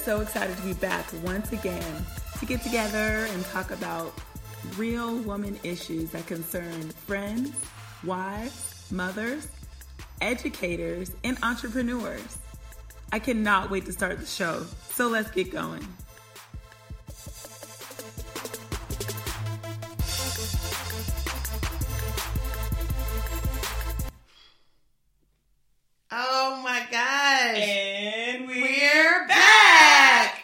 so excited to be back once again to get together and talk about real woman issues that concern friends, wives, mothers, educators, and entrepreneurs. I cannot wait to start the show, so let's get going. Oh my gosh. And we're, We're back.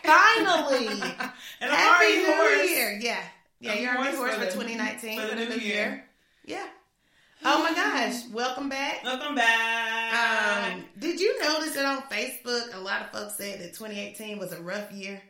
Finally. and Happy New hoarse. Year. Yeah. Yeah, I'm you're already hoarse horse for for the- 2019 for the the new new year. year. Yeah. Oh my gosh. Welcome back. Welcome back. Um, did you notice that on Facebook, a lot of folks said that 2018 was a rough year?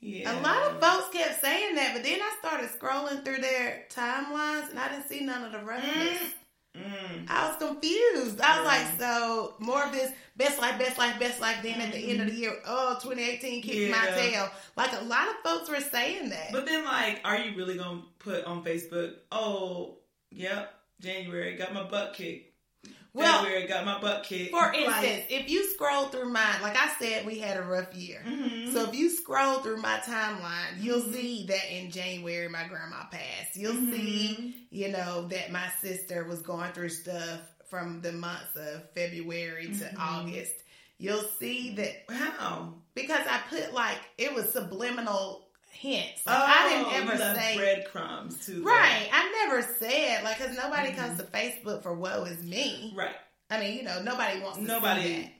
yeah. A lot of folks kept saying that, but then I started scrolling through their timelines and I didn't see none of the roughness. Mm. I was confused. I was Yeah. like, so more of this best life, best life, best life. Then at the end of the year, oh, 2018 kicked my tail. Like a lot of folks were saying that. But then, like, are you really gonna put on Facebook? Oh, yep, January got my butt kicked. Well, February got my butt kicked. for instance, if you scroll through mine, like I said, we had a rough year. hmm So if you scroll through my timeline, you'll Mhm. see that in January my grandma passed. You'll Mm-hmm. see, you know, that my sister was going through stuff from the months of February to Mhm. August. You'll see that how? because I put like it was subliminal hints. Oh, Like, I didn't ever left say breadcrumbs too. right. I never said like because nobody Mhm. comes to Facebook for woe is me. Right. I mean, you know, nobody wants to Nobody-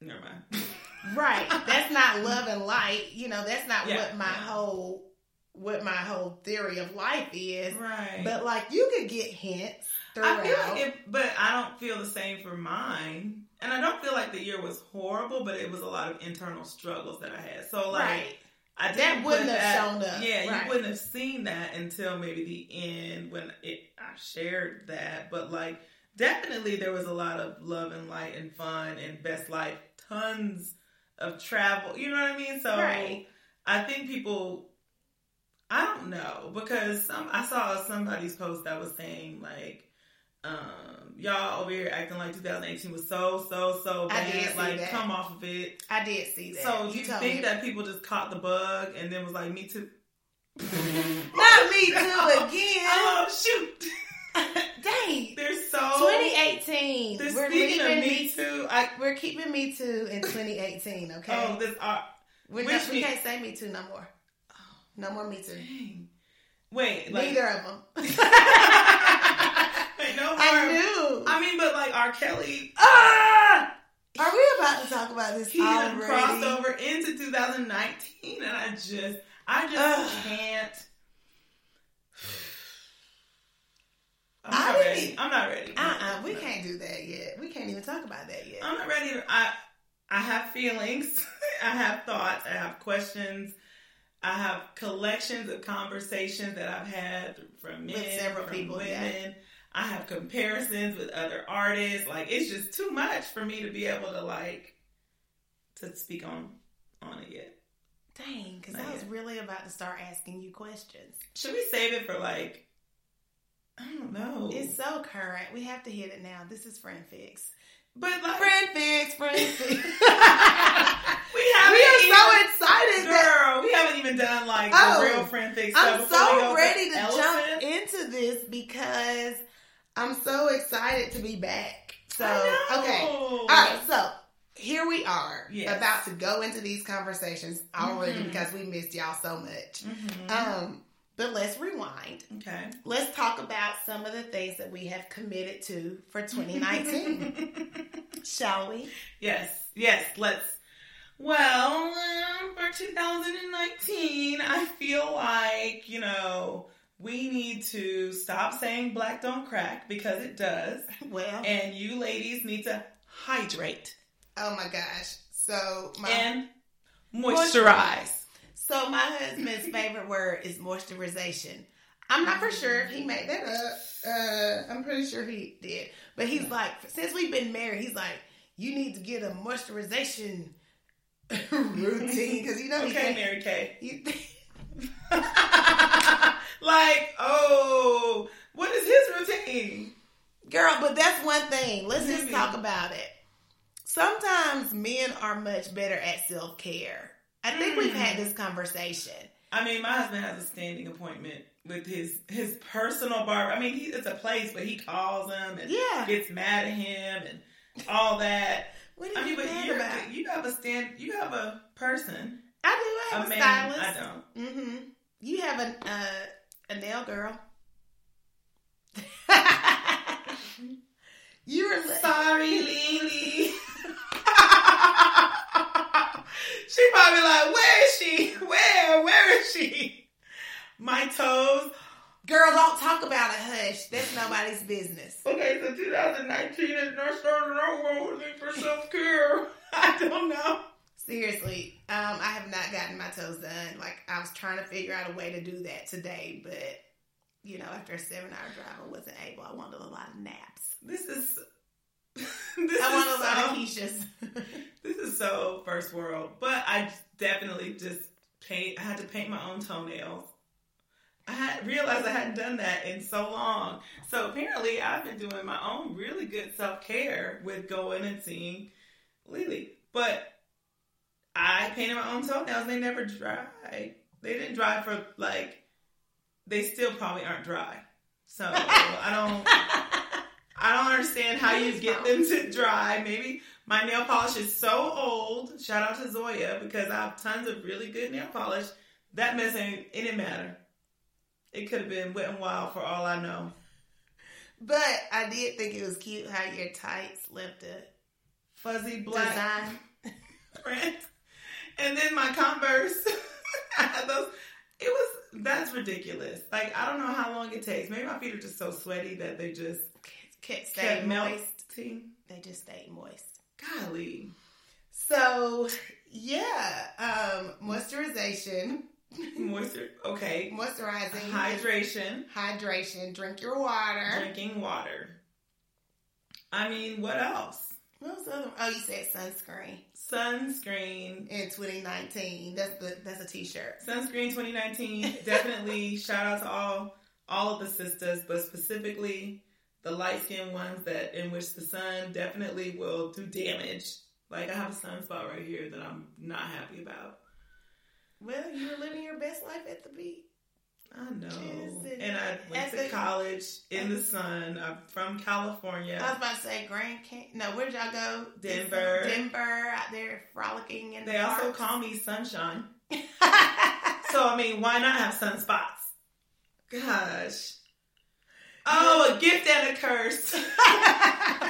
Never mind. Right. That's not love and light. You know, that's not Yeah, what my yeah. whole what my whole theory of life is. right. But like you could get hints throughout. I feel like it, but I don't feel the same for mine. And I don't feel like the year was horrible, but it was a lot of internal struggles that I had. So like right. I That didn't wouldn't have that- shown up. Yeah, Right. you wouldn't have seen that until maybe the end when it I shared that. But like definitely there was a lot of love and light and fun and best life, tons of travel. You know what I mean? So Right. I think people I don't know because some I saw somebody's post that was saying like um y'all over here acting like 2018 was so so so I did bad see like that. come off of it I did see that. so you told think me. that people just caught the bug and then was like me too not me too again. oh shoot Dang. they're so 2018. they're We're leaving of me me too I We're keeping me too in 2018. Okay. oh this not, we can't say me too no more. No more me too. dang wait like Neither of them. No I knew. I mean but like R Kelly ah! Are we about to talk about this he already? crossed over into 2019 and I just I just Ugh. can't I'm I not ready. I'm not ready. Uh-uh, we can't do that yet. We can't even talk about that yet. I'm not ready. To, I I have feelings. I have thoughts. I have questions. I have collections of conversations that I've had from men, With several from people, women. yeah. I have comparisons with other artists. Like it's just too much for me to be able to like to speak on on it yet. Dang, because I was really about to start asking you questions. Should we save it for like? I don't know. It's so current. We have to hit it now. This is Friend Fix. but like Friend Fix, Friend Fix. we we haven't are even, so excited that girl. We haven't even done like Oh, the real friend fix. I'm we so ready to elephant. jump into this because I'm so excited to be back. So, okay. All right, so here we are Yes. about to go into these conversations already Mhm. because we missed y'all so much. Mhm. Um, But let's rewind. Okay. Let's talk about some of the things that we have committed to for 2019. Shall we? Yes, yes, let's. Well, um, for 2019, I feel like, you know, we need to stop saying black don't crack because it does. Well, And you ladies need to hydrate oh my gosh. So my and moisturize. so my husband's favorite word is moisturization. I'm not for sure if he made that up. Uh, I'm pretty sure he did. But he's like, since we've been married, he's like, you need to get a moisturization routine because you know Okay, Mary Kay. you- like, oh, what is his routine? Girl, but that's one thing. Let's just Mhm. talk about it. Sometimes men are much better at self care. I think we've had Mm. this conversation. I mean, my husband has a standing appointment with his his personal barber. I mean, he, it's a place, but he calls him and Yeah. gets mad at him and all that. What I you mean, but mad about? you have a stand. You have a person, I do. I have a a, man. stylist. I don't. Mm-hmm. You have a uh, a nail girl. you were Sorry, Lily. she probably like, where is she? Where? Where is she? My toes. girl. Don't talk about it. Hush. That's nobody's business. Okay, so 2019 is not starting out well with me for self care. I don't know. Seriously, um, I have not gotten my toes done. Like I was trying to figure out a way to do that today, but you know, after a seven-hour drive, I wasn't able. I wanted a lot of naps. This is. This I want a lot so- of quiches. This is so first world, but I definitely just paint. I had to paint my own toenails. I had realized I hadn't done that in so long. So apparently, I've been doing my own really good self care with going and seeing Lily. But I painted my own toenails. They never dried. They didn't dry for like. They still probably aren't dry. So I don't. I don't understand how you get them to dry. Maybe my nail polish is so old. Shout out to Zoya because I have tons of really good nail polish. That mess ain't it didn't matter. It could have been wet and wild for all I know. but I did think it was cute how your tights left a Fuzzy black design. print. And then my Converse. I had those. It was that's ridiculous. Like I don't know how long it takes. Maybe my feet are just so sweaty that they just Kept stay moist. melting. They just stay moist. Golly. So yeah, um, moisturization, Moisture. Okay. moisturizing, Hydration. hydration. Drink your water. Drinking water. I mean, what else? What was the other? one? Oh, you said sunscreen Sunscreen. in 2019. That's the that's a t-shirt. Sunscreen 2019. Definitely shout out to all all of the sisters, but specifically the light skinned ones that in which the sun definitely will do damage. Like I have a sunspot right here that I'm not happy about. Well, you were living your best life at the beach. I know. And I went to the- college in the sun. I'm from California. I was about to say Grand Canyon. No, where did y'all go? Denver. Denver, out there frolicking in They the also parks. call me sunshine. So I mean, why not have sunspots? Gosh. Oh, a gift and a curse.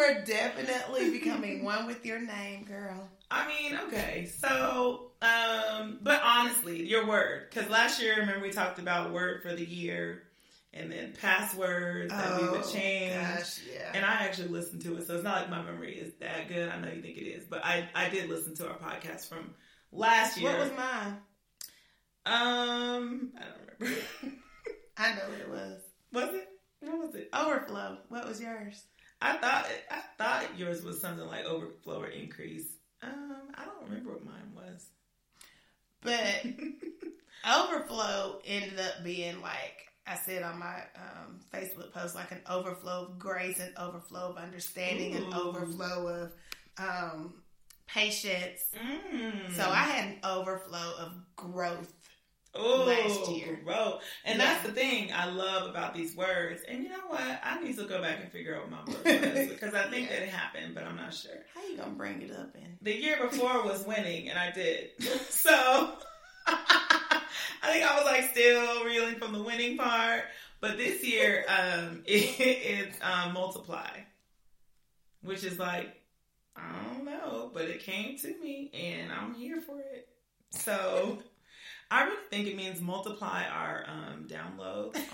you are definitely becoming one with your name, girl. I mean, okay. So, um, but honestly, your word, because last year, remember we talked about word for the year, and then passwords that we would change. Oh, gosh, yeah. And I actually listened to it, so it's not like my memory is that good. I know you think it is, but I I did listen to our podcast from last year. what was mine? um, I don't remember. I know what it was. was it? What was it? Overflow. What was yours? I thought I thought yours was something like overflow or increase. Um, I don't remember what mine was. But overflow ended up being like I said on my um, Facebook post, like an overflow of grace and overflow of understanding and overflow of um, patience. Mm. So I had an overflow of growth. Ooh, last year. bro. And Yeah. that's the thing I love about these words. And you know what? I need to go back and figure out what my word was because I think Yeah. that it happened, but I'm not sure. How you gonna bring it up in? The year before was winning, and I did. So I think I was like still reeling from the winning part. But this year, um, it, it's um, multiply, which is like I don't know, but it came to me, and I'm here for it. So. I really think it means multiply our um, downloads.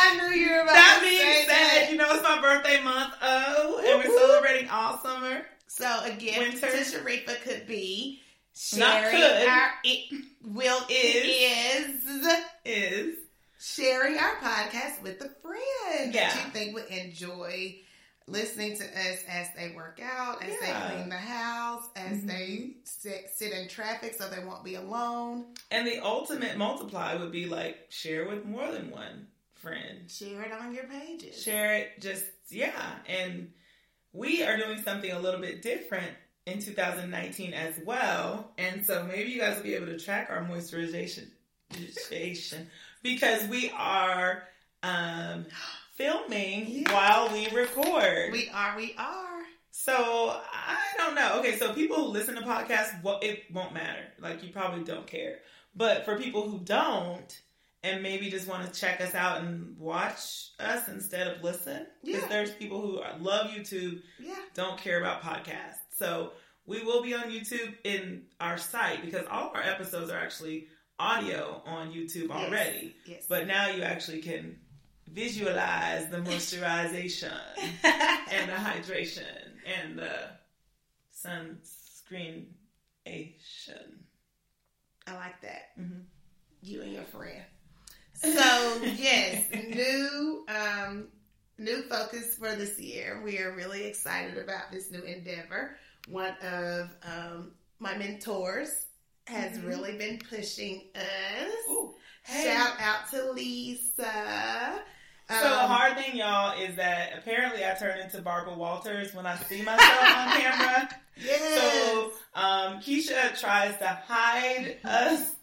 I knew you were about that to being say said, that. you know it's my birthday month, oh, and we're celebrating all summer. So a gift Winter. to Sharifa could be sharing could. our it will Is. is Is sharing our podcast with a friend Yeah. that you think would enjoy listening to us as they work out, as Yeah. they clean the house, as Mhm. they sit, sit in traffic so they won't be alone. and the ultimate multiply would be like share with more than one friend. Share it on your pages. Share it, just yeah. And we are doing something a little bit different in 2019 as well, and so maybe you guys will be able to track our moisturization moisturization, because we are um, filming Yes. while we record. We are, we are. So I don't know. Okay, so people who listen to podcasts, well, it won't matter. Like you probably don't care. But for people who don't, and maybe just want to check us out and watch us instead of listen, because Yeah. there's people who love YouTube, Yeah. don't care about podcasts. So we will be on YouTube in our site because all of our episodes are actually audio on YouTube Yes. already. Yes. But now you actually can visualize the moisturization and the hydration and the sunscreenation. I like that. Mhm. You and your friend. So yes, new um new focus for this year. We are really excited about this new endeavor. One of um my mentors has Mhm. really been pushing us. Ooh, hey. Shout out to Lisa. So the Um, hard thing, y'all, is that apparently I turn into Barbara Walters when I see myself on camera. yes. So um, Keisha tries to hide us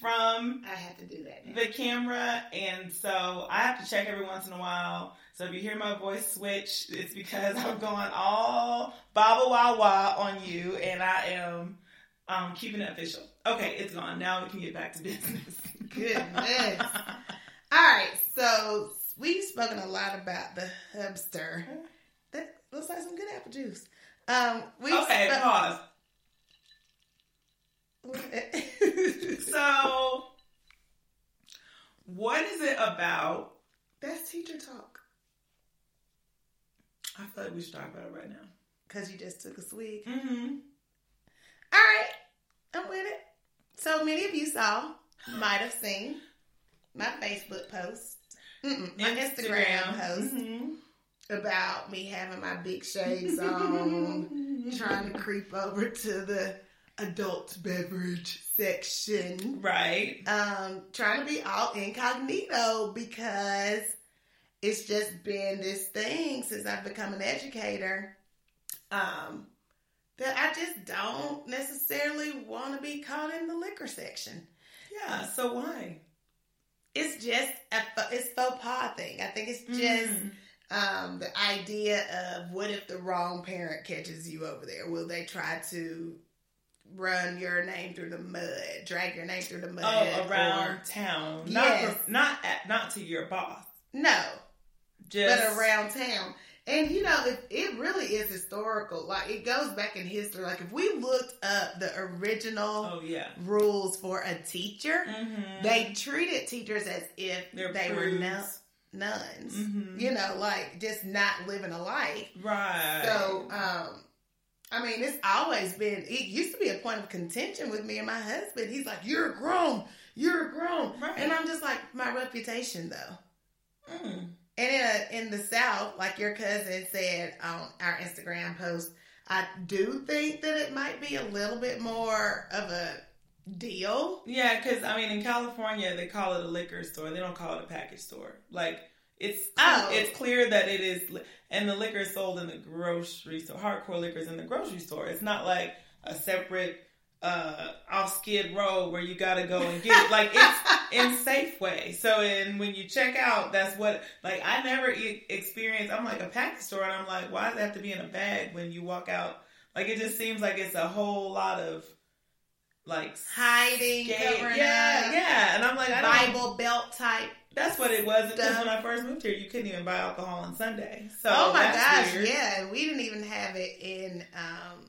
from I have to do that now. the camera, and so I have to check every once in a while. So if you hear my voice switch, it's because I'm going all baba wah wah on you, and I am um, keeping it official. Okay, it's gone. Now we can get back to business. Goodness. All right, so we've spoken a lot about the hubster. That looks like some good apple juice. Um, we okay, pause. spoke- So, what is it about? That's teacher talk I feel like we should talk about it right now. because you just took a swig. Mm-hmm. All right, I'm with it. So many of you saw, might have seen my Facebook post, Mm-mm, my Instagram, post Mhm. about me having my big shades on. trying to creep over to the adult beverage section. Right. Um, trying to be all incognito because it's just been this thing since I've become an educator. Um, that I just don't necessarily want to be caught in the liquor section. Yeah. So why? It's just a it's faux pas thing. I think it's just Mm. um, the idea of what if the wrong parent catches you over there? Will they try to run your name through the mud, drag your name through the mud? oh, around or- town. Yes. Not not at, not to your boss. no, Just but around town. And you know, if it really is historical, like it goes back in history. Like if we looked up the original Oh yeah. rules for a teacher, Mm-hmm. they treated teachers as if They're they were prudes. nun- nuns. Mhm. You know, like just not living a life. right. So, um, I mean, it's always been. It used to be a point of contention with me and my husband. He's like, "You're grown, you're grown," Right. and I'm just like, "My reputation, though." Mm. And in a, in the South, like your cousin said on our Instagram post, I do think that it might be a little bit more of a deal. Yeah, because I mean, in California, they call it a liquor store. They don't call it a package store. Like it's Oh. it's clear that it is, and the liquor is sold in the grocery store. Hardcore liquor is in the grocery store. It's not like a separate uh off Skid Row where you got to go and get it. Like it's in Safeway. So, and when you check out, that's what like I never e- experienced. I'm like a package store, and I'm like, why does it have to be in a bag when you walk out? Like it just seems like it's a whole lot of like hiding, covering yeah, up, yeah. And I'm like. Bible belt type. That's what it was. Because when I first moved here, you couldn't even buy alcohol on Sunday. So oh my gosh, weird. yeah. We didn't even have it in um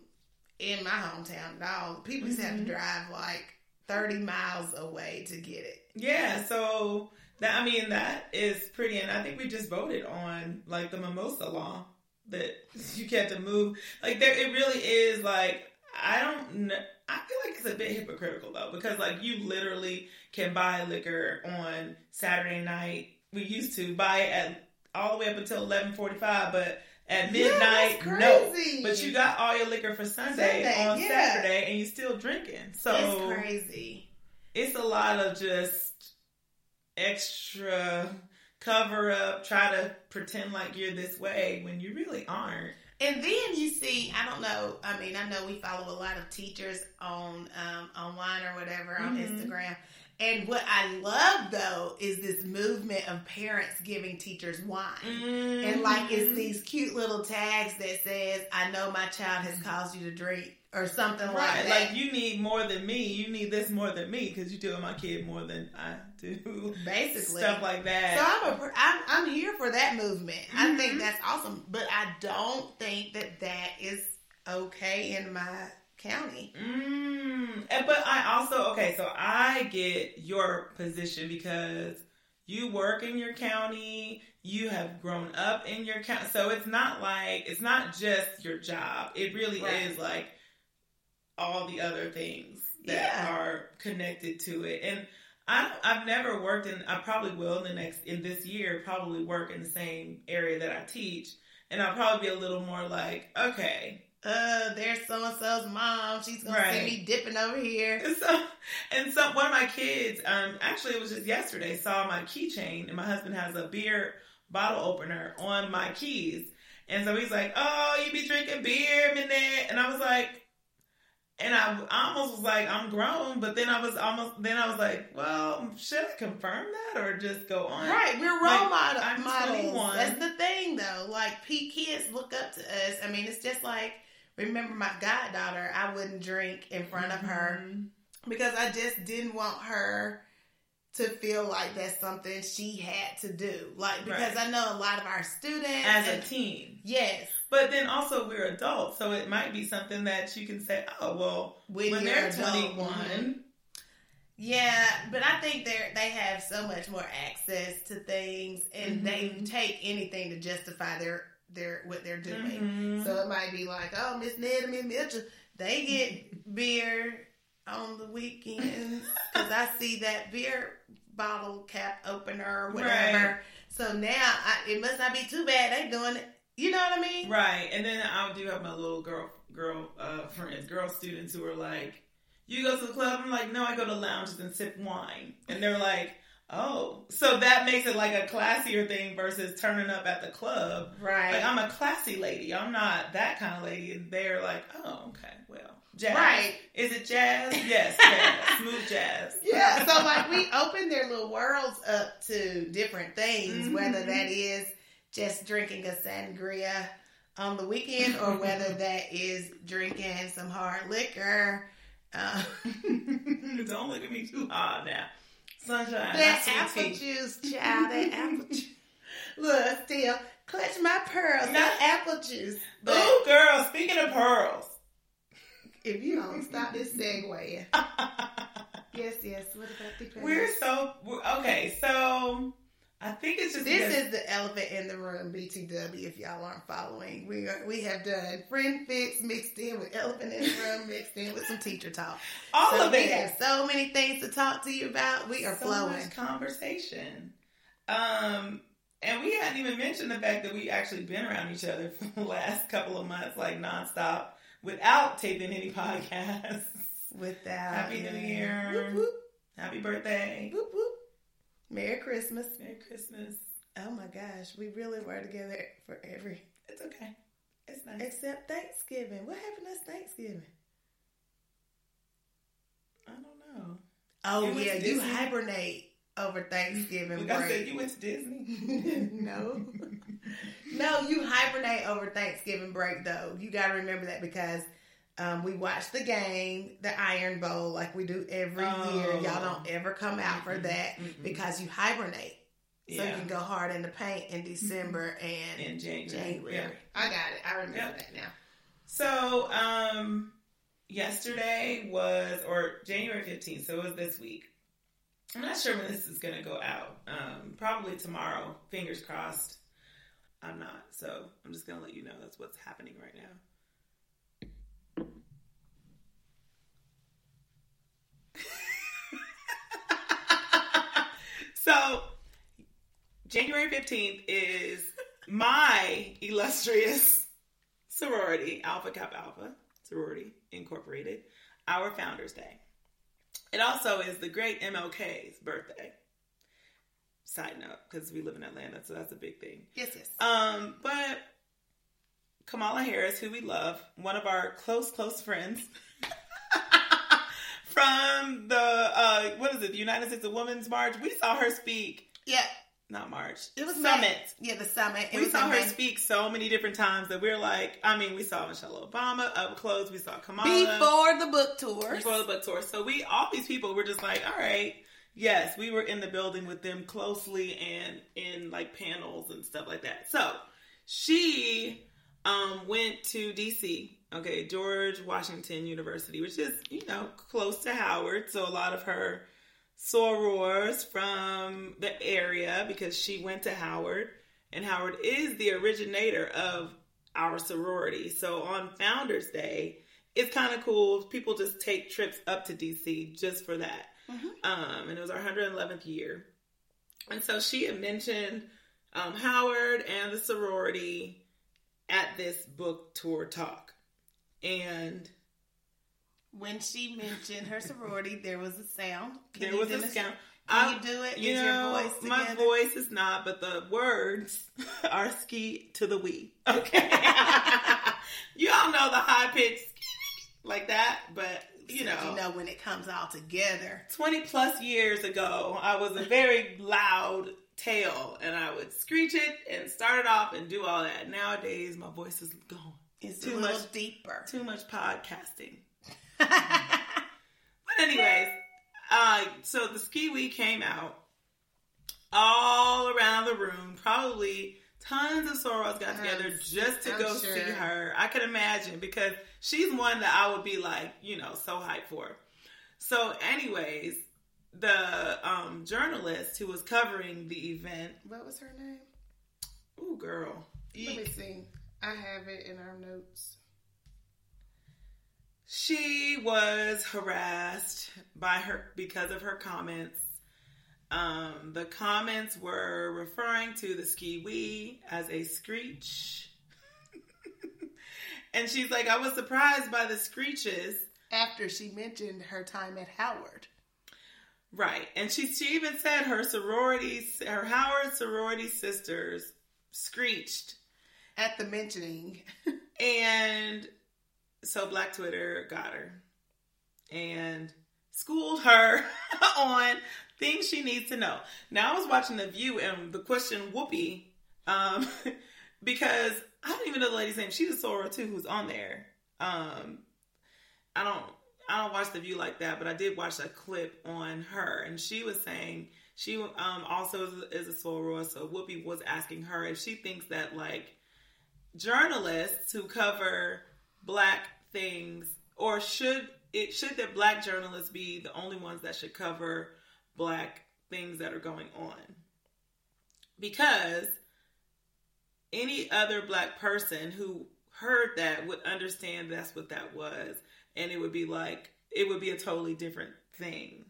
in my hometown at all. People used to have to Mhm. drive like thirty miles away to get it. Yeah, so that I mean that is pretty, and I think we just voted on like the mimosa law that you get to move. Like there, it really is like I don't know. I feel like it's a bit hypocritical though because like you literally can buy liquor on Saturday night. We used to buy it at all the way up until eleven forty five, but at Yeah, midnight, that's no. But you got all your liquor for Sunday, Sunday, on yeah. Saturday, and you're still drinking. So it's crazy. it's a lot of just extra cover up, try to pretend like you're this way when you really aren't. And then you see, I don't know. I mean, I know we follow a lot of teachers on um, online or whatever on Mhm. Instagram. And what I love though is this movement of parents giving teachers wine. And like Mm-hmm. it's these cute little tags that says, "I know my child has caused you to drink" or something like that. like you need more than me. You need this more than me because you do with my kid more than I do. Basically, Stuff like that. So I'm, a, I'm I'm here for that movement. I think Mhm. that's awesome, but I don't think that that is okay in my county. Mm, but I also okay, so I get your position because you work in your county, you have grown up in your county, so it's not like it's not just your job. It really Right. is like all the other things that Yeah. are connected to it. And I I've never worked in. I probably will in the next in this year. Probably work in the same area that I teach, and I'll probably be a little more like okay. Uh, there's so and so's mom. She's gonna see me dipping over here. And so, and so one of my kids, um, actually it was just yesterday, saw my keychain, and my husband has a beer bottle opener on my keys, and so he's like, "Oh, you be drinking beer, Minette?" And I was like, and I almost was like, "I'm grown," but then I was almost, then I was like, "Well, should I confirm that or just go on?" Right, we're role Like, model, I'm models. 21. That's the thing, though. Like, P kids look up to us. I mean, it's just like remember my goddaughter. I wouldn't drink in front of her Mhm. because I just didn't want her to feel like that's something she had to do. Like, because Right. I know a lot of our students as a and- teen. yes, But then also we're adults, so it might be something that you can say, "Oh, well." when, when they're adult, 21 mhm. Yeah, but I think they they have so much more access to things, and they Mhm. take anything to justify their their what they're doing. Mhm. So it might be like, oh, Miss Ned and Miss Mitchell, they get beer on the weekends because I see that beer bottle cap opener or whatever. Right. So now I, it must not be too bad they doing it. You know what I mean? Right, and then I do have my little girl, girl uh, friends, girl students who are like, "You go to the club?" I'm like, "No, I go to lounges and sip wine," and they're like, "Oh, so that makes it like a classier thing versus turning up at the club." Right. Like I'm a classy lady, I'm not that kind of lady, and they're like, "Oh, okay, well, jazz, Right. Is it jazz? Yes, jazz, smooth jazz." Yeah, so like we open their little worlds up to different things, Mhm. whether that is just drinking a sangria on the weekend or whether that is drinking some hard liquor. Uh, Don't look at me too hard now, sunshine. that apple tea. juice, child, that apple juice. Look, still, clutch my pearls, not apple juice. But Ooh, girl, speaking of pearls. if you don't stop this segue. Yes, yes, what about the pearls? We're so we're, okay. So I think it's just This because- is the elephant in the room, BTW. If y'all aren't following, we are, we have done friend fix mixed in with elephant in the room mixed in with some teacher talk. all so of we it. have so many things to talk to you about. We are so flowing. conversation. Um, and we hadn't even mentioned the fact that we actually been around each other for the last couple of months, like nonstop, without taping any podcasts. Without Happy New. Year. Whoop, whoop, Happy birthday! whoop. Merry Christmas. Merry Christmas. Oh my gosh, we really were together for every It's okay. It's nice. except Thanksgiving. What happened to Thanksgiving? I don't know. Oh You yeah, you hibernate over Thanksgiving break. said, you went to Disney. no. No, you hibernate over Thanksgiving break though. You got to remember that because Um, we watch the game, the Iron Bowl, like we do every Oh. year. Y'all don't ever come out for Mm-mm, that mm-mm. because you hibernate. So you can go hard in the paint in December and in January. January. Yeah. I got it. I remember Yeah. that now. So, um, yesterday was, or January 15th, so it was this week. I'm not sure when this is going to go out. Um, probably tomorrow. Fingers crossed. I'm not. So I'm just going to let you know that's what's happening right now. So, January 15th is my illustrious sorority, Alpha Kappa Alpha Sorority Incorporated, our Founders Day. It also is the great MLK's birthday. Side note, because we live in Atlanta, so that's a big thing. Yes, yes. Um, but Kamala Harris, who we love, one of our close, close friends from the it, the United States of Women's March. We saw her speak, yeah, not march, it was summit. May. Yeah, the summit. It We saw her May. speak so many different times that we're like, I mean, we saw Michelle Obama up close. We saw Kamala before the book tour. before the book tour. So we, all these people, were just like, all right, yes, we were in the building with them closely and in like panels and stuff like that. So she um, went to DC, okay, George Washington University, which is you know close to Howard. So a lot of her sorors from the area because she went to Howard, and Howard is the originator of our sorority. So on Founders Day, it's kind of cool. People just take trips up to DC just for that. Um, and it was our 111th year. And so she had mentioned um, Howard and the sorority at this book tour talk. And When she mentioned her sorority, there was a sound. Can there was a scout. Can you do it? You Is know, your voice my voice is not, but the words are ski to the we. Okay. you all know the high pitch like that, but you know, you know when it comes all together. 20 plus years ago, I was a very loud tail and I would screech it and start it off and do all that. Nowadays, my voice is gone. It's Too a much- deeper. Too much podcasting. But anyways, uh, so the skee-wee came out all around the room. Probably tons of sorors got together I'm- just to I'm go sure. see her. I can imagine because she's one that I would be like, you know, so hyped for. So, anyways, the um, journalist who was covering the event, What was her name? ooh, girl, Let me see. I have it in our notes. She was harassed by her because of her comments. Um, the comments were referring to the skee-wee as a screech. and she's like, I was surprised by the screeches. After she mentioned her time at Howard. Right. And she, she even said her sorority, her Howard sorority sisters screeched. At the mentioning. And so Black Twitter got her and schooled her on things she needs to know. Now I was watching The View and the question Whoopi, um, because I don't even know the lady's name. She's a soror too who's on there. Um, I don't I don't watch The View like that, but I did watch a clip on her, and she was saying she um also is, is a soror. So Whoopi was asking her if she thinks that like journalists who cover black things or should it should that black journalists be the only ones that should cover black things that are going on? Because any other black person who heard that would understand that's what that was and it would be like it would be a totally different thing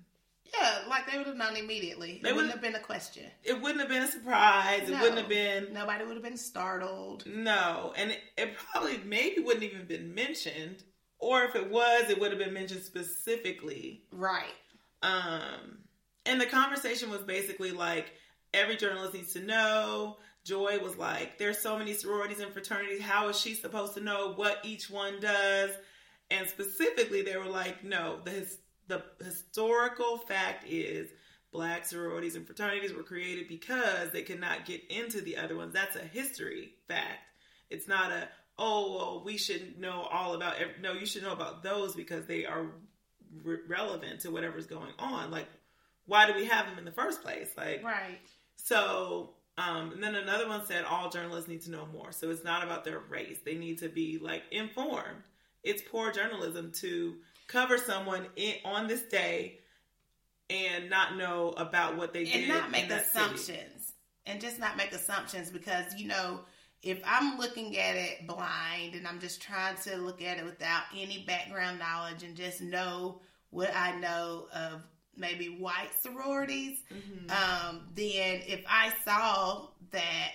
Yeah, like they would have known immediately. They It wouldn't have been a question. it wouldn't have been a surprise it wouldn't have been Nobody would have been startled. No, and it, it probably maybe wouldn't even been mentioned, or if it was, it would have been mentioned specifically. Right. Um, and the conversation was basically like every journalist needs to know. Joy was like, "There's so many sororities and fraternities. How is she supposed to know what each one does?" And specifically, they were like, "No, the his, the historical fact is." Black sororities and fraternities were created because they could not get into the other ones. That's a history fact. It's not a oh well we should know all about. Every, no, you should know about those because they are re- relevant to whatever's going on. Like, why do we have them in the first place? Like, right. So, um, and then another one said all journalists need to know more. So it's not about their race; they need to be like informed. It's poor journalism to cover someone in, on this day and not know about what they and did And not make assumptions city. and just not make assumptions because you know if i'm looking at it blind and i'm just trying to look at it without any background knowledge and just know what i know of maybe white sororities Mm-hmm. um, then if i saw that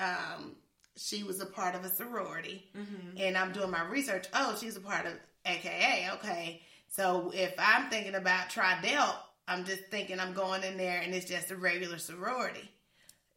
um, she was a part of a sorority Mm-hmm. and i'm doing my research oh she's a part of aka okay so if i'm thinking about Tri Delt i'm just thinking i'm going in there and it's just a regular sorority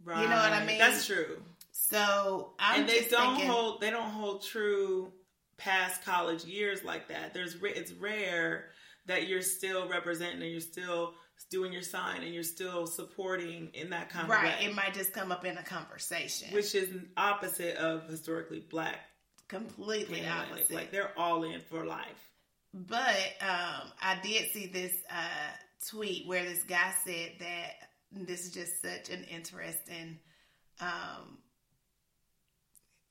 Right. You know what I mean? That's true. so i'm and they don't thinking, hold they don't hold true past college years like that. There's it's rare that you're still representing and you're still doing your sign and you're still supporting in that kind right of way, it might just come up in a conversation which is opposite of historically black completely candidates. opposite Like they're all in for life. But um, I did see this uh, tweet where this guy said that this is just such an interesting um,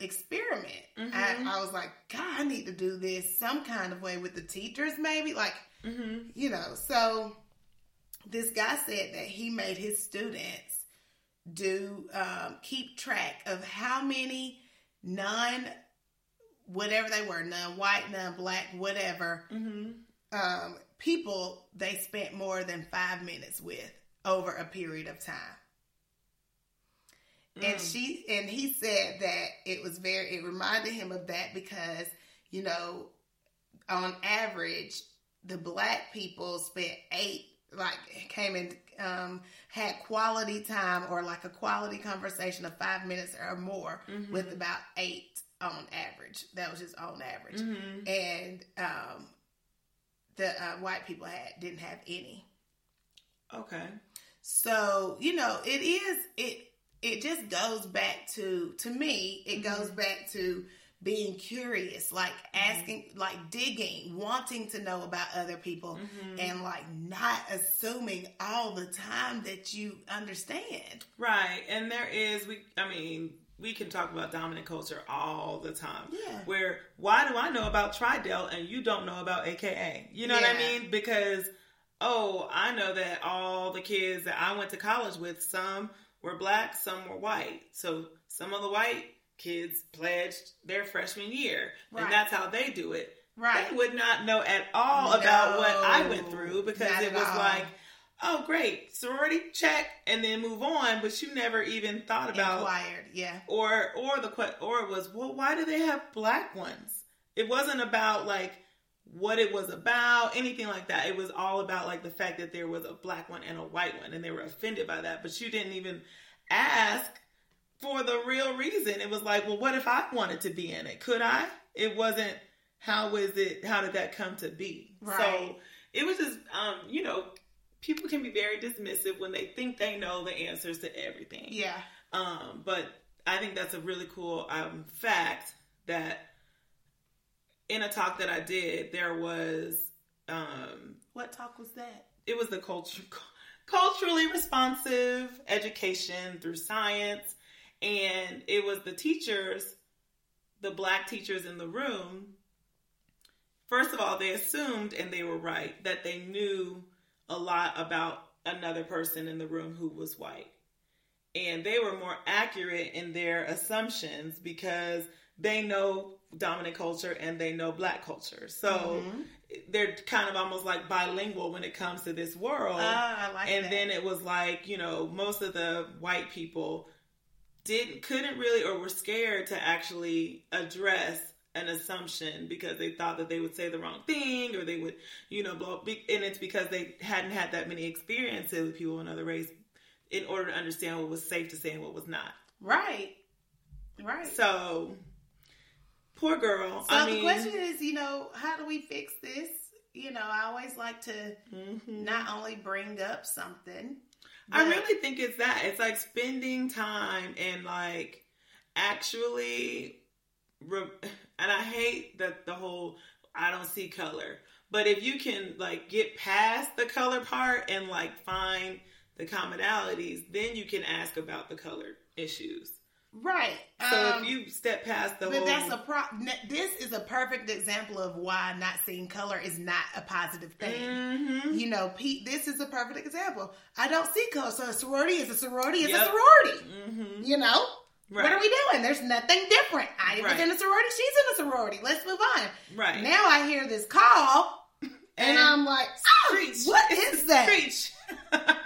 experiment. Mhm. I, I was like, God, I need to do this some kind of way with the teachers, maybe. Like, Mm-hmm. you know, so this guy said that he made his students do um, keep track of how many non whatever they were none white, none black, whatever Mm-hmm. um, people they spent more than five minutes with over a period of time and Mm. she and he said that it was very it reminded him of that because you know on average the black people spent eight like came and um, had quality time or like a quality conversation of five minutes or more Mm-hmm. with about eight on average that was just on average Mm-hmm. and um, the uh, white people had didn't have any Okay. so, you know, it is it it just goes back to to me, it Mm-hmm. goes back to being curious, like asking, like digging, wanting to know about other people Mm-hmm. and like not assuming all the time that you understand. Right. And there is we I mean, we can talk about dominant culture all the time. Yeah. Where why do I know about Tri Delt and you don't know about AKA? You know what I mean? Because oh, I know that all the kids that I went to college with, some were black, some were white. So some of the white kids pledged their freshman year. Right. And that's how they do it. Right. They would not know at all about what I went through because not it was all. like, oh, great, sorority check, and then move on. But you never even thought about, Inquired, yeah. or or the or it was, well, why do they have black ones? It wasn't about like what it was about, anything like that. It was all about like the fact that there was a black one and a white one, and they were offended by that. But you didn't even ask for the real reason. It was like, well, what if I wanted to be in it? Could I? It wasn't. How is it? How did that come to be? So it was just, um, you know, people can be very dismissive when they think they know the answers to everything. Yeah. Um, but I think that's a really cool um, fact that in a talk that I did, there was um, What talk was that? it was the culture culturally responsive education through science and it was the teachers the black teachers in the room first of all they assumed and they were right that they knew a lot about another person in the room who was white. And they were more accurate in their assumptions because they know dominant culture and they know black culture. So they're kind of almost like bilingual when it comes to this world. Ah, I like and that. then it was like you know most of the white people didn't couldn't really or were scared to actually address an assumption because they thought that they would say the wrong thing or they would you know blow be- and it's because they hadn't had that many experiences with people in other race in order to understand what was safe to say and what was not right. Right. so poor girl So i the mean question is, you know, how do we fix this? You know, I always like to Mhm. not only bring up something. I really think it's that. It's like spending time and like actually and I hate that the whole I don't see color. But if you can like get past the color part and like find the commonalities, then you can ask about the color issues. Right. So um, if you step past the but whole, that's a pro. This is a perfect example of why not seeing color is not a positive thing. Mm-hmm. You know, Pete. This is a perfect example. I don't see color, so a sorority is a sorority is yep. a sorority. Mm-hmm. You know. Right. What are we doing? There's nothing different. I right. was in a sorority. She's in a sorority. Let's move on. Right. Now I hear this call, and, and I'm like, oh, preach. what is that? Preach.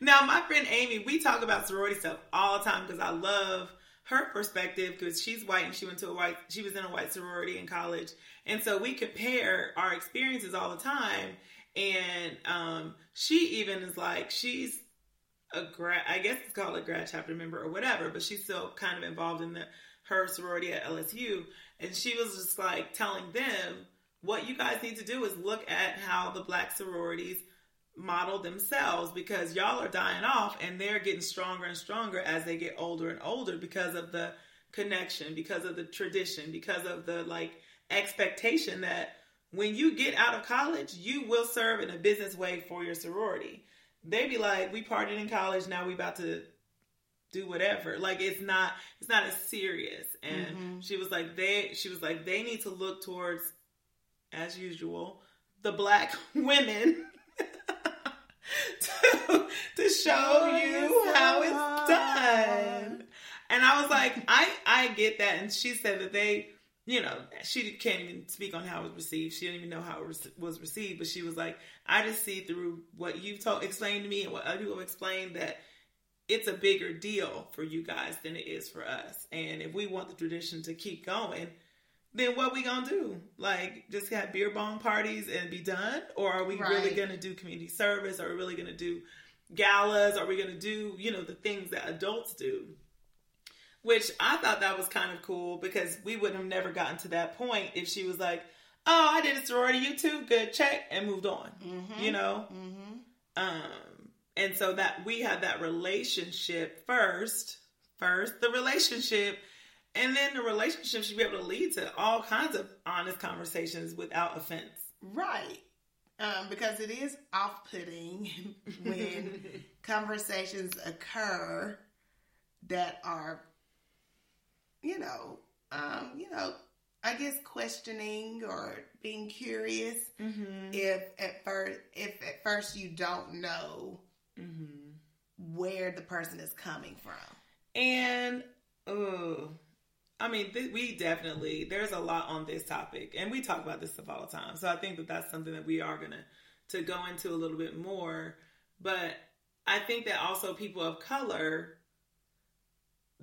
now, my friend Amy, we talk about sorority stuff all the time because I love her perspective because she's white and she went to a white she was in a white sorority in college and so we compare our experiences all the time and um, she even is like she's a grad i guess it's called a grad chapter member or whatever but she's still kind of involved in the her sorority at lsu and she was just like telling them what you guys need to do is look at how the black sororities model themselves because y'all are dying off and they're getting stronger and stronger as they get older and older because of the connection, because of the tradition, because of the like expectation that when you get out of college, you will serve in a business way for your sorority. They be like, we partied in college, now we about to do whatever. Like it's not it's not as serious. And mm-hmm. she was like they she was like they need to look towards as usual the black women to, to show you how it's done. And I was like, I I get that. And she said that they, you know, she can't even speak on how it was received. She didn't even know how it was received. But she was like, I just see through what you've told, explained to me, and what other people have explained that it's a bigger deal for you guys than it is for us. And if we want the tradition to keep going, then what we gonna do? Like just have beer bong parties and be done? Or are we right. really gonna do community service? Are we really gonna do galas? Are we gonna do, you know, the things that adults do? Which I thought that was kind of cool because we would have never gotten to that point if she was like, Oh, I did a sorority, you too, good, check, and moved on. Mm-hmm. You know? Mm-hmm. Um, and so that we had that relationship first, first, the relationship and then the relationship should be able to lead to all kinds of honest conversations without offense. Right. Um, because it is off putting when conversations occur that are, you know, um, you know, I guess questioning or being curious. Mm-hmm. If at first, if at first you don't know mm-hmm. where the person is coming from, and oh I mean, th- we definitely there's a lot on this topic, and we talk about this stuff all the time. So I think that that's something that we are gonna to go into a little bit more. But I think that also people of color,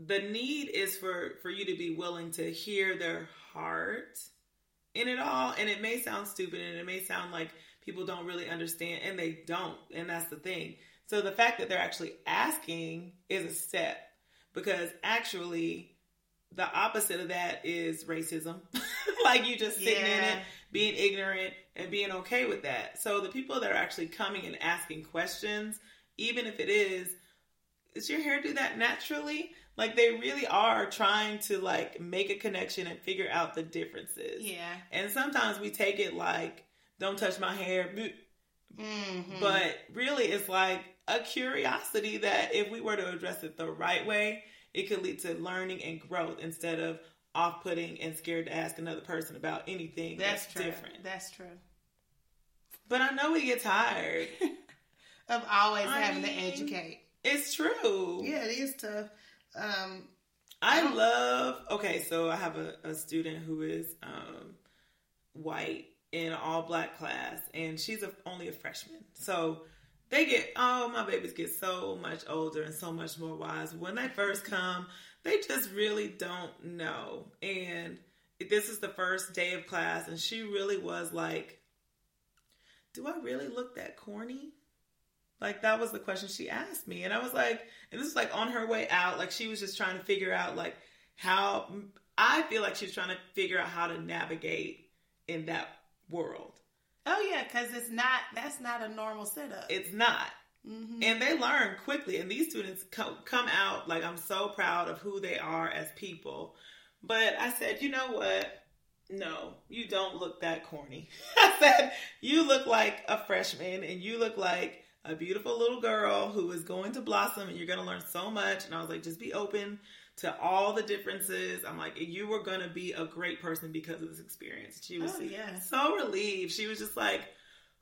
the need is for for you to be willing to hear their heart in it all. And it may sound stupid, and it may sound like people don't really understand, and they don't. And that's the thing. So the fact that they're actually asking is a step because actually the opposite of that is racism. like you just sitting yeah. in it, being ignorant, and being okay with that. So the people that are actually coming and asking questions, even if it is, does your hair do that naturally? Like they really are trying to like make a connection and figure out the differences. Yeah. And sometimes we take it like, don't touch my hair. Mm-hmm. But really, it's like a curiosity that if we were to address it the right way, it could lead to learning and growth instead of off putting and scared to ask another person about anything that's, that's different. That's true. But I know we get tired of always I having mean, to educate. It's true. Yeah, it is tough. Um, I, I love. Okay, so I have a, a student who is um, white in an all black class, and she's a, only a freshman. So they get oh my babies get so much older and so much more wise when they first come they just really don't know and this is the first day of class and she really was like do i really look that corny like that was the question she asked me and i was like and this is like on her way out like she was just trying to figure out like how i feel like she's trying to figure out how to navigate in that world Oh yeah, because it's not. That's not a normal setup. It's not. Mm-hmm. And they learn quickly. And these students come, come out like I'm so proud of who they are as people. But I said, you know what? No, you don't look that corny. I said, you look like a freshman and you look like a beautiful little girl who is going to blossom and you're going to learn so much. And I was like, just be open to all the differences. I'm like, you were going to be a great person because of this experience. She was Oh, yeah. so relieved. She was just like,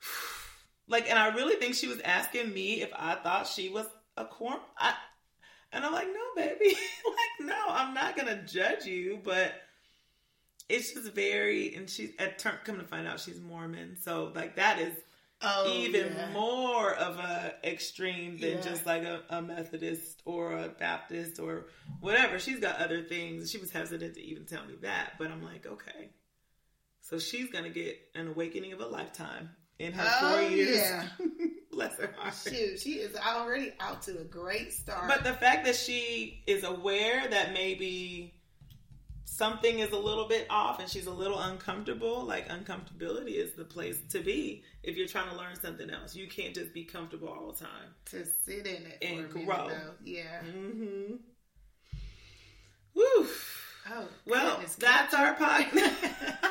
like, and I really think she was asking me if I thought she was a corn. I, and I'm like, no, baby. like, no, I'm not going to judge you, but it's just very, and she's, at turn, come to find out she's Mormon. So, like, that is Oh, even yeah. more of a extreme than Yeah. just like a, a Methodist or a Baptist or whatever. She's got other things. She was hesitant to even tell me that, but I'm like, okay. So she's gonna get an awakening of a lifetime in her Oh, four years. yeah. Bless her heart. Shoot, she is already out to a great start. But the fact that she is aware that maybe something is a little bit off and she's a little uncomfortable, like uncomfortability is the place to be if you're trying to learn something else. You can't just be comfortable all the time. to sit in it And minute, grow. though. Yeah. Mm-hmm. Woo. Oh, Well, goodness, that's our podcast.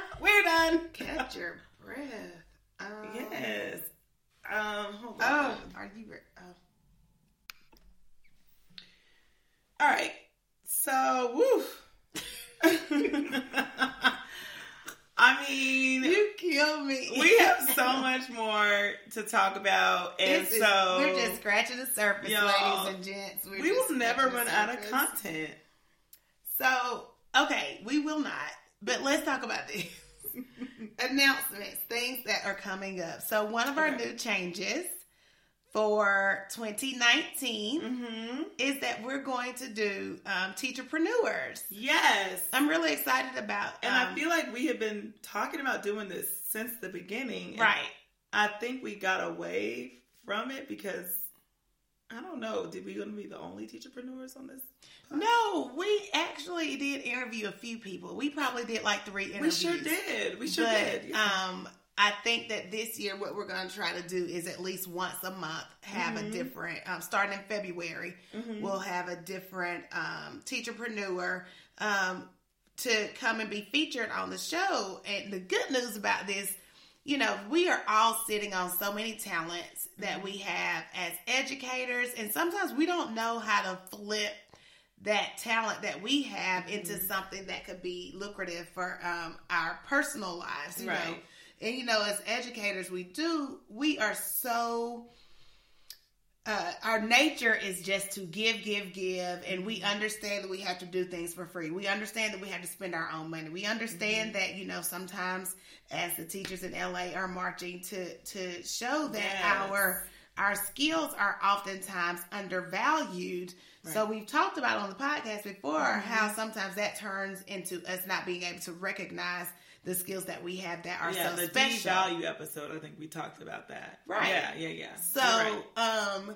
We're done. Catch your breath. Um, Yes. Um. Hold on. Oh, are you? Re- oh. All right. So, woo. I mean, You kill me. we have so much more to talk about, and is- so we're just scratching the surface, ladies and gents. We're we will never run out of content. So, okay, we will not. But let's talk about this. Announcements, things that are coming up. So, one of our Okay. new changes for 2019 Mm-hmm. is that we're going to do um, teacherpreneurs. Yes, I'm really excited about and um, I feel like we have been talking about doing this since the beginning. right. I think we got away from it because I don't know. Did we going to be the only teacherpreneurs on this? No, we actually did interview a few people. We probably did like three interviews. We sure did. We sure but, did. yeah. Um, I think that this year, what we're going to try to do is at least once a month have Mm-hmm. a different. Um, starting in February, we'll have a different um, teacherpreneur um, to come and be featured on the show. And the good news about this, you know, we are all sitting on so many talents that we have as educators, and sometimes we don't know how to flip that talent that we have into something that could be lucrative for um, our personal lives, you know. Right. And you know, as educators, we do we are so. Uh, our nature is just to give, give, give, and we mm-hmm. understand that we have to do things for free. We understand that we have to spend our own money. We understand mm-hmm. that you know sometimes, as the teachers in LA are marching to to show that Yes. our our skills are oftentimes undervalued. So we've talked about on the podcast before mm-hmm. how sometimes that turns into us not being able to recognize the skills that we have that are yeah, so the special. value episode. I think we talked about that. Right. Yeah, yeah, yeah. So, right. um,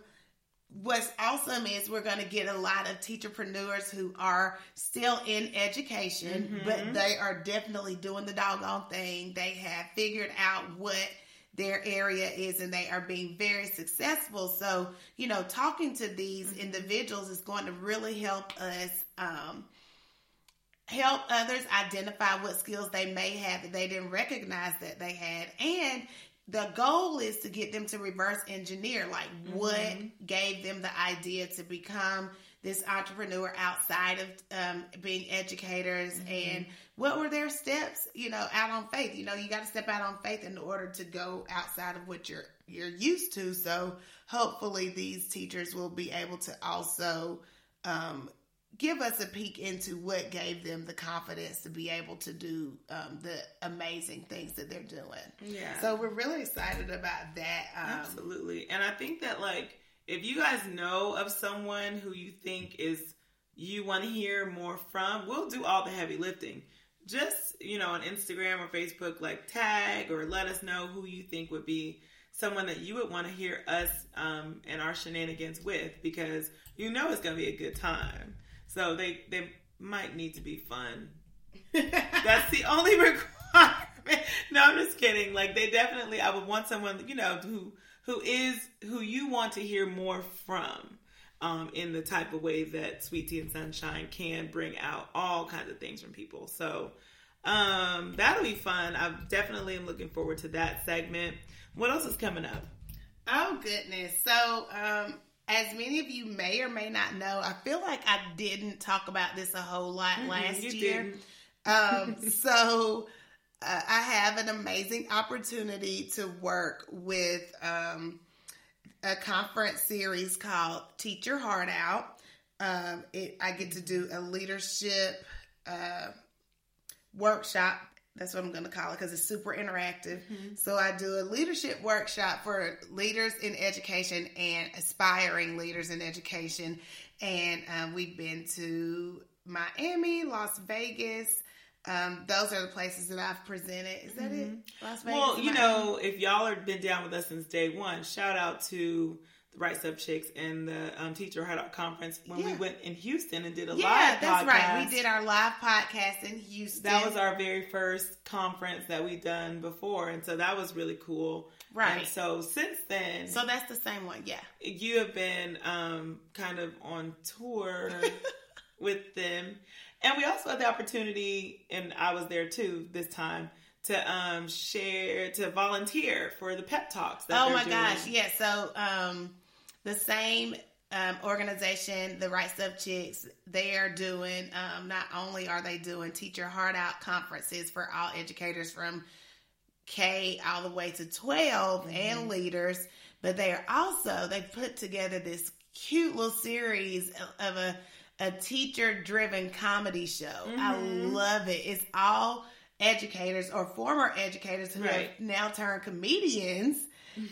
what's awesome is we're going to get a lot of teacherpreneurs who are still in education, Mm-hmm. but they are definitely doing the doggone thing. They have figured out what their area is and they are being very successful. So, you know, talking to these Mm-hmm. individuals is going to really help us um, help others identify what skills they may have that they didn't recognize that they had. And the goal is to get them to reverse engineer like what gave them the idea to become this entrepreneur outside of um, being educators and what were their steps you know out on faith? You know you got to step out on faith in order to go outside of what you're you're used to. So hopefully these teachers will be able to also um, give us a peek into what gave them the confidence to be able to do um, the amazing things that they're doing. Yeah. So we're really excited about that. Um, Absolutely. And I think that like if you guys know of someone who you think is you want to hear more from, we'll do all the heavy lifting. Just, you know, on Instagram or Facebook, like tag or let us know who you think would be someone that you would want to hear us um, and our shenanigans with because you know it's going to be a good time. So they, they might need to be fun that's the only requirement. No, I'm just kidding. Like they definitely, I would want someone you know who who is who you want to hear more from. um, in the type of way that Sweet Tea and Sunshine can bring out all kinds of things from people. So um, that'll be fun. I definitely am looking forward to that segment. What else is coming up? Oh goodness! So, um, as many of you may or may not know, I feel like I didn't talk about this a whole lot mm-hmm, last year. Um, so, uh, I have an amazing opportunity to work with um, a conference series called Teach Your Heart Out. Um, it, I get to do a leadership uh, workshop. That's what I'm going to call it because it's super interactive. Mm-hmm. So I do a leadership workshop for leaders in education and aspiring leaders in education. And um, we've been to Miami, Las Vegas, um, those are the places that I've presented. Is that mm-hmm. it? Las Vegas. Well, you know, if y'all have been down with us since day one, shout out to Right Stuff Chicks and the um, Teach Your Heart Out Conference when yeah. we went in Houston and did a live podcast. yeah, live that's right. We did our live podcast in Houston. That was our very first conference that we'd done before, and so that was really cool. Right. And so since then, so that's the same one. Yeah. You have been um, kind of on tour with them. And we also had the opportunity, and I was there too this time, to um, share, to volunteer for the pep talks. oh my doing. gosh, yeah. So um, the same um, organization, the Right Stuff Chicks, they are doing. Um, not only are they doing Teach Your Heart Out conferences for all educators from K all the way to 12 mm-hmm. and leaders, but they are also they put together this cute little series of a a teacher driven comedy show. Mm-hmm. I love it. It's all educators or former educators who right. have now turned comedians.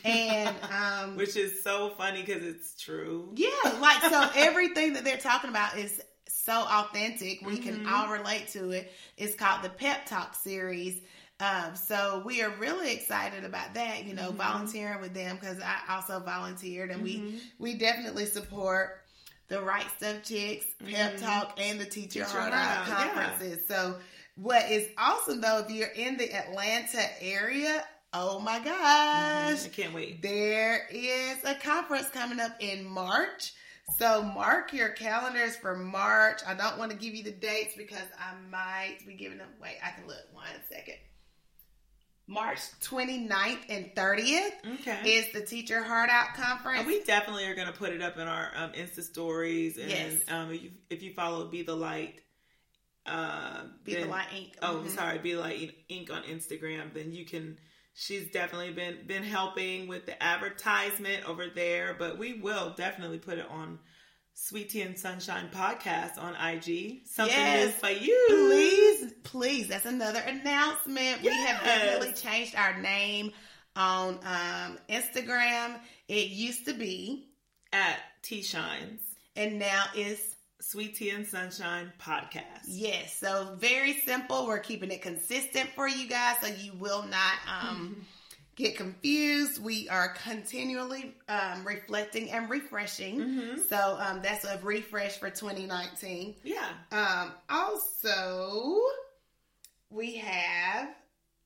And um which is so funny because it's true yeah like so everything that they're talking about is so authentic we mm-hmm. can all relate to it it's called the pep talk series um, so we are really excited about that you know mm-hmm. volunteering with them because i also volunteered and we mm-hmm. we definitely support the Right Stuff Chicks, Pep mm-hmm. Talk, and the Teacher Out conferences. Yeah. So, what is awesome though, if you're in the Atlanta area, oh my gosh, mm-hmm. I can't wait. There is a conference coming up in March. So mark your calendars for March. I don't want to give you the dates because I might be giving them. Wait, I can look one second. March 29th and 30th okay. is the Teach Your Heart Out Conference. we definitely are going to put it up in our um, Insta stories. And yes. um, if, you, if you follow Be the Light, uh, Be then, the Light Inc. Oh, mm-hmm. sorry, Be the Light Inc. on Instagram, then you can. She's definitely been been helping with the advertisement over there, but we will definitely put it on Sweet Tea and Sunshine podcast on IG. Something yes, new for you. Please, please. That's another announcement. Yes. We have definitely changed our name on um, Instagram. It used to be at TeaShines. And now is Sweet Tea and Sunshine podcast. Yes. So very simple. We're keeping it consistent for you guys so you will not um get confused. We are continually um, reflecting and refreshing. Mm-hmm. So um, that's a refresh for 2019. Yeah. Um, also, we have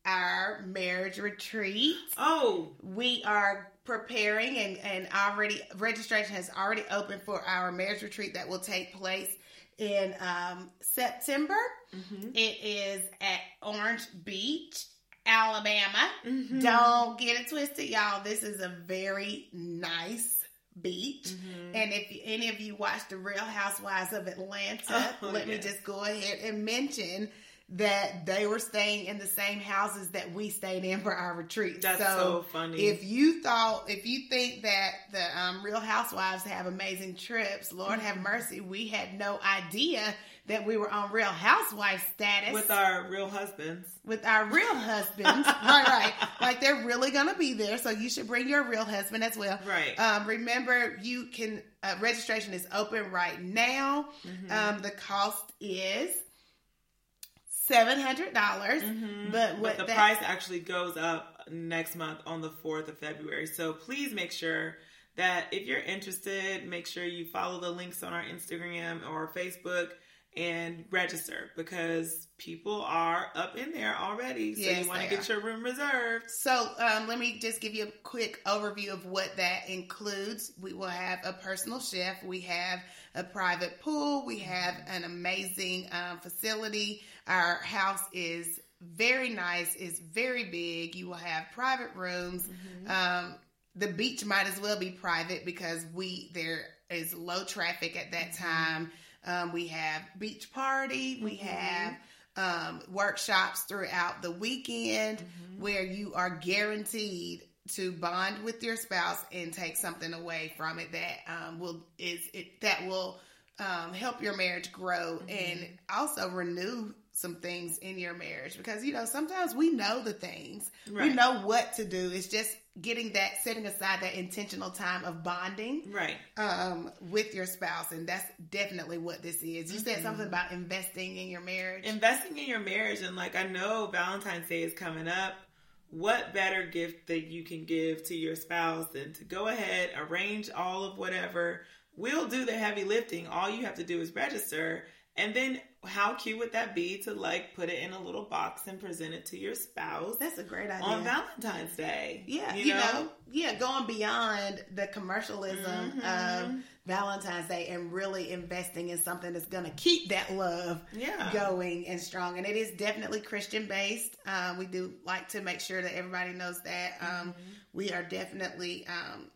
our marriage retreat. Oh, we are preparing and, and already registration has already opened for our marriage retreat that will take place in um, September. Mm-hmm. It is at Orange Beach Alabama. Mm-hmm. Don't get it twisted, y'all. This is a very nice beach. Mm-hmm. And if any of you watch The Real Housewives of Atlanta, oh, let me just go ahead and mention that they were staying in the same houses that we stayed in for our retreat. That's so, so funny. If you thought, if you think that the um, Real Housewives have amazing trips, Lord have mm-hmm. mercy, we had no idea that we were on Real Housewife status with our real husbands. With our real husbands, right? Right. Like they're really gonna be there, so you should bring your real husband as well. Right. Um, remember, you can uh, registration is open right now. Mm-hmm. Um, the cost is seven hundred dollars. Mm-hmm. But what but the that, price actually goes up next month on the fourth of February. So please make sure that if you're interested, make sure you follow the links on our Instagram or Facebook and register because people are up in there already. So Yes, you want to get your room reserved. So um, let me just give you a quick overview of what that includes. We will have a personal chef. We have a private pool. We have an amazing um, facility. Our house is very nice. It's very big. You will have private rooms. Um, the beach might as well be private because we there is low traffic at that time. Um, we have beach party. We have um, workshops throughout the weekend where you are guaranteed to bond with your spouse and take something away from it that um, will is it that will um, help your marriage grow and also renew some things in your marriage because you know sometimes we know the things we know what to do it's just getting that setting aside that intentional time of bonding Right. um, with your spouse and that's definitely what this is you said something about investing in your marriage investing in your marriage and like I know Valentine's Day is coming up. What better gift that you can give to your spouse than to go ahead, arrange all of whatever. We'll do the heavy lifting. All you have to do is register. And then how cute would that be to like put it in a little box and present it to your spouse that's a great idea on Valentine's Day? Yeah, you, know? yeah, going beyond the commercialism of Valentine's Day and really investing in something that's going to keep that love Yeah. going and strong. And it is definitely Christian based. Um, we do like to make sure that everybody knows that. Um, We are definitely. Um,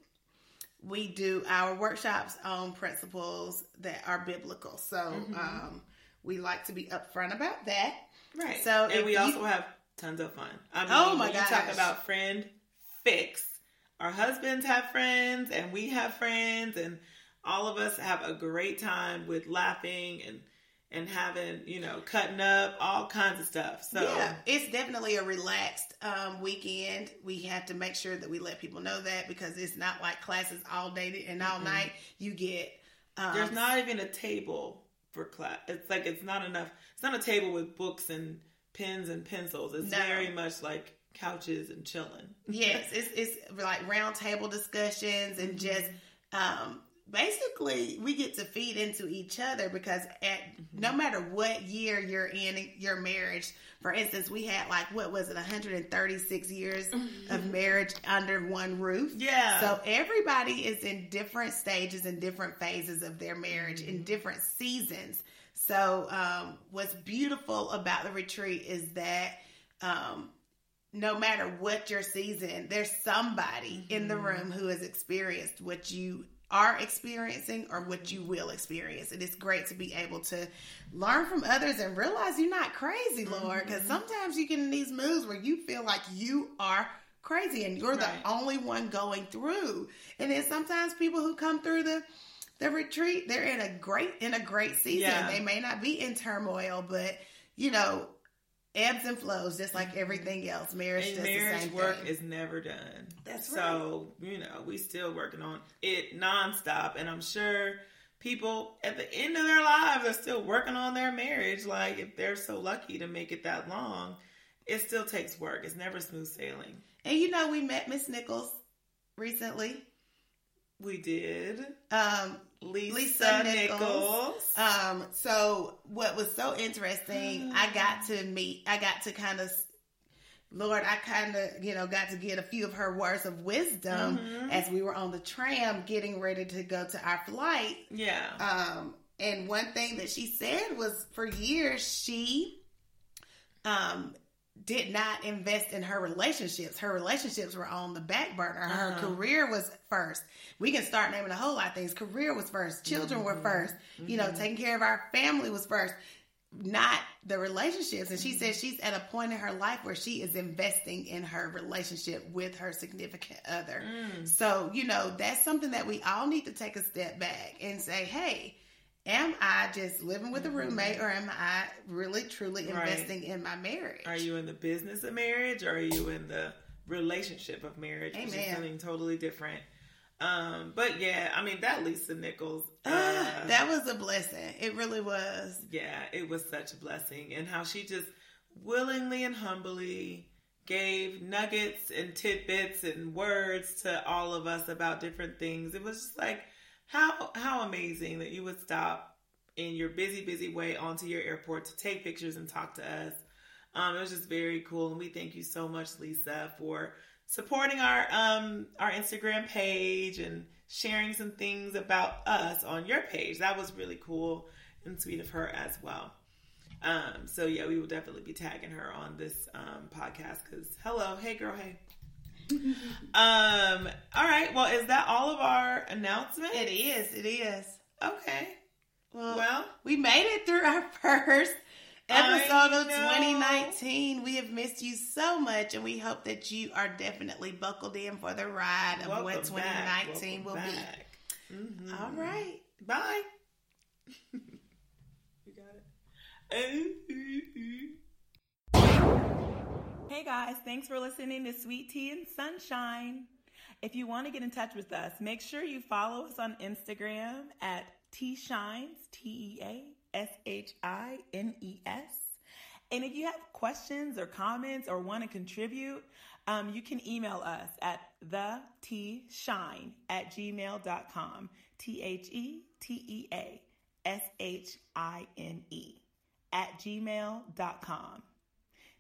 we do our workshops on principles that are biblical. So um, we like to be upfront about that. Right. So and we you- also have tons of fun. I mean, Oh my when you talk about friend fix. Our husbands have friends and we have friends and all of us have a great time with laughing and and having, you know, cutting up, all kinds of stuff. So yeah, it's definitely a relaxed um, weekend. We have to make sure that we let people know that because it's not like classes all day and all night. You get um, there's not even a table for class. It's like it's not enough. It's not a table with books and pens and pencils. It's No. very much like couches and chilling. yes, it's it's like round table discussions and just um, basically we get to feed into each other because at no matter what year you're in your marriage, for instance, we had like what was it, 136 years of marriage under one roof. Yeah. So everybody is in different stages and different phases of their marriage in different seasons. So um, what's beautiful about the retreat is that um, no matter what your season, there's somebody in the room who has experienced what you are experiencing or what you will experience. And it's great to be able to learn from others and realize you're not crazy, Lord. Because mm-hmm. sometimes you get in these moods where you feel like you are crazy and you're Right. the only one going through. And then sometimes people who come through the the retreat, they're in a great in a great season. Yeah. They may not be in turmoil, but you know, ebbs and flows, just like mm-hmm. everything else. Marriage, And does the marriage same work thing. is never done. That's so, you know, we still working on it nonstop. And I'm sure people at the end of their lives are still working on their marriage. Like if they're so lucky to make it that long, it still takes work. It's never smooth sailing. And you know, we met Miss Nichols recently. We did. Um, Lisa, Lisa Nichols. Nichols. um, so what was so interesting, I got to meet, I got to kind of, Lord, I kind of, you know, got to get a few of her words of wisdom as we were on the tram getting ready to go to our flight. Yeah. Um, and one thing that she said was for years she um did not invest in her relationships. Her relationships were on the back burner. Her Uh-huh. career was first. We can start naming a whole lot of things. Career was first. Children were mm-hmm. first. You know, mm-hmm. taking care of our family was first. Not the relationships. And she mm-hmm. says she's at a point in her life where she is investing in her relationship with her significant other. Mm. So, you know, that's something that we all need to take a step back and say, hey, am I just living with a roommate or am I really truly Right. investing in my marriage? Are you in the business of marriage or are you in the relationship of marriage? Which is something totally different. Um, but yeah, I mean that Lisa Nichols. Uh, Ah, that was a blessing. It really was. yeah, it was such a blessing, and how she just willingly and humbly gave nuggets and tidbits and words to all of us about different things. It was just like how how amazing that you would stop in your busy, busy way onto your airport to take pictures and talk to us. Um, it was just very cool, and we thank you so much, Lisa, for supporting our um, our Instagram page and sharing some things about us on your page. That was really cool and sweet of her as well. Um, so yeah, we will definitely be tagging her on this um, podcast because hello, hey girl, hey. um, all right. Well, is that all of our announcements? It is. It is. Okay. Well, Well, we made it through our first episode of 2019. We have missed you so much, and we hope that you are definitely buckled in for the ride of what 2019 will Welcome be. back. Mhm. All right. Bye. you got it. Hey guys, thanks for listening to Sweet Tea and Sunshine. If you want to get in touch with us, make sure you follow us on Instagram at TeaShines, T E A S H I N E S. And if you have questions or comments or want to contribute, um, you can email us at the TeaShine at gmail.com. T H E T E A S H I N E at gmail.com.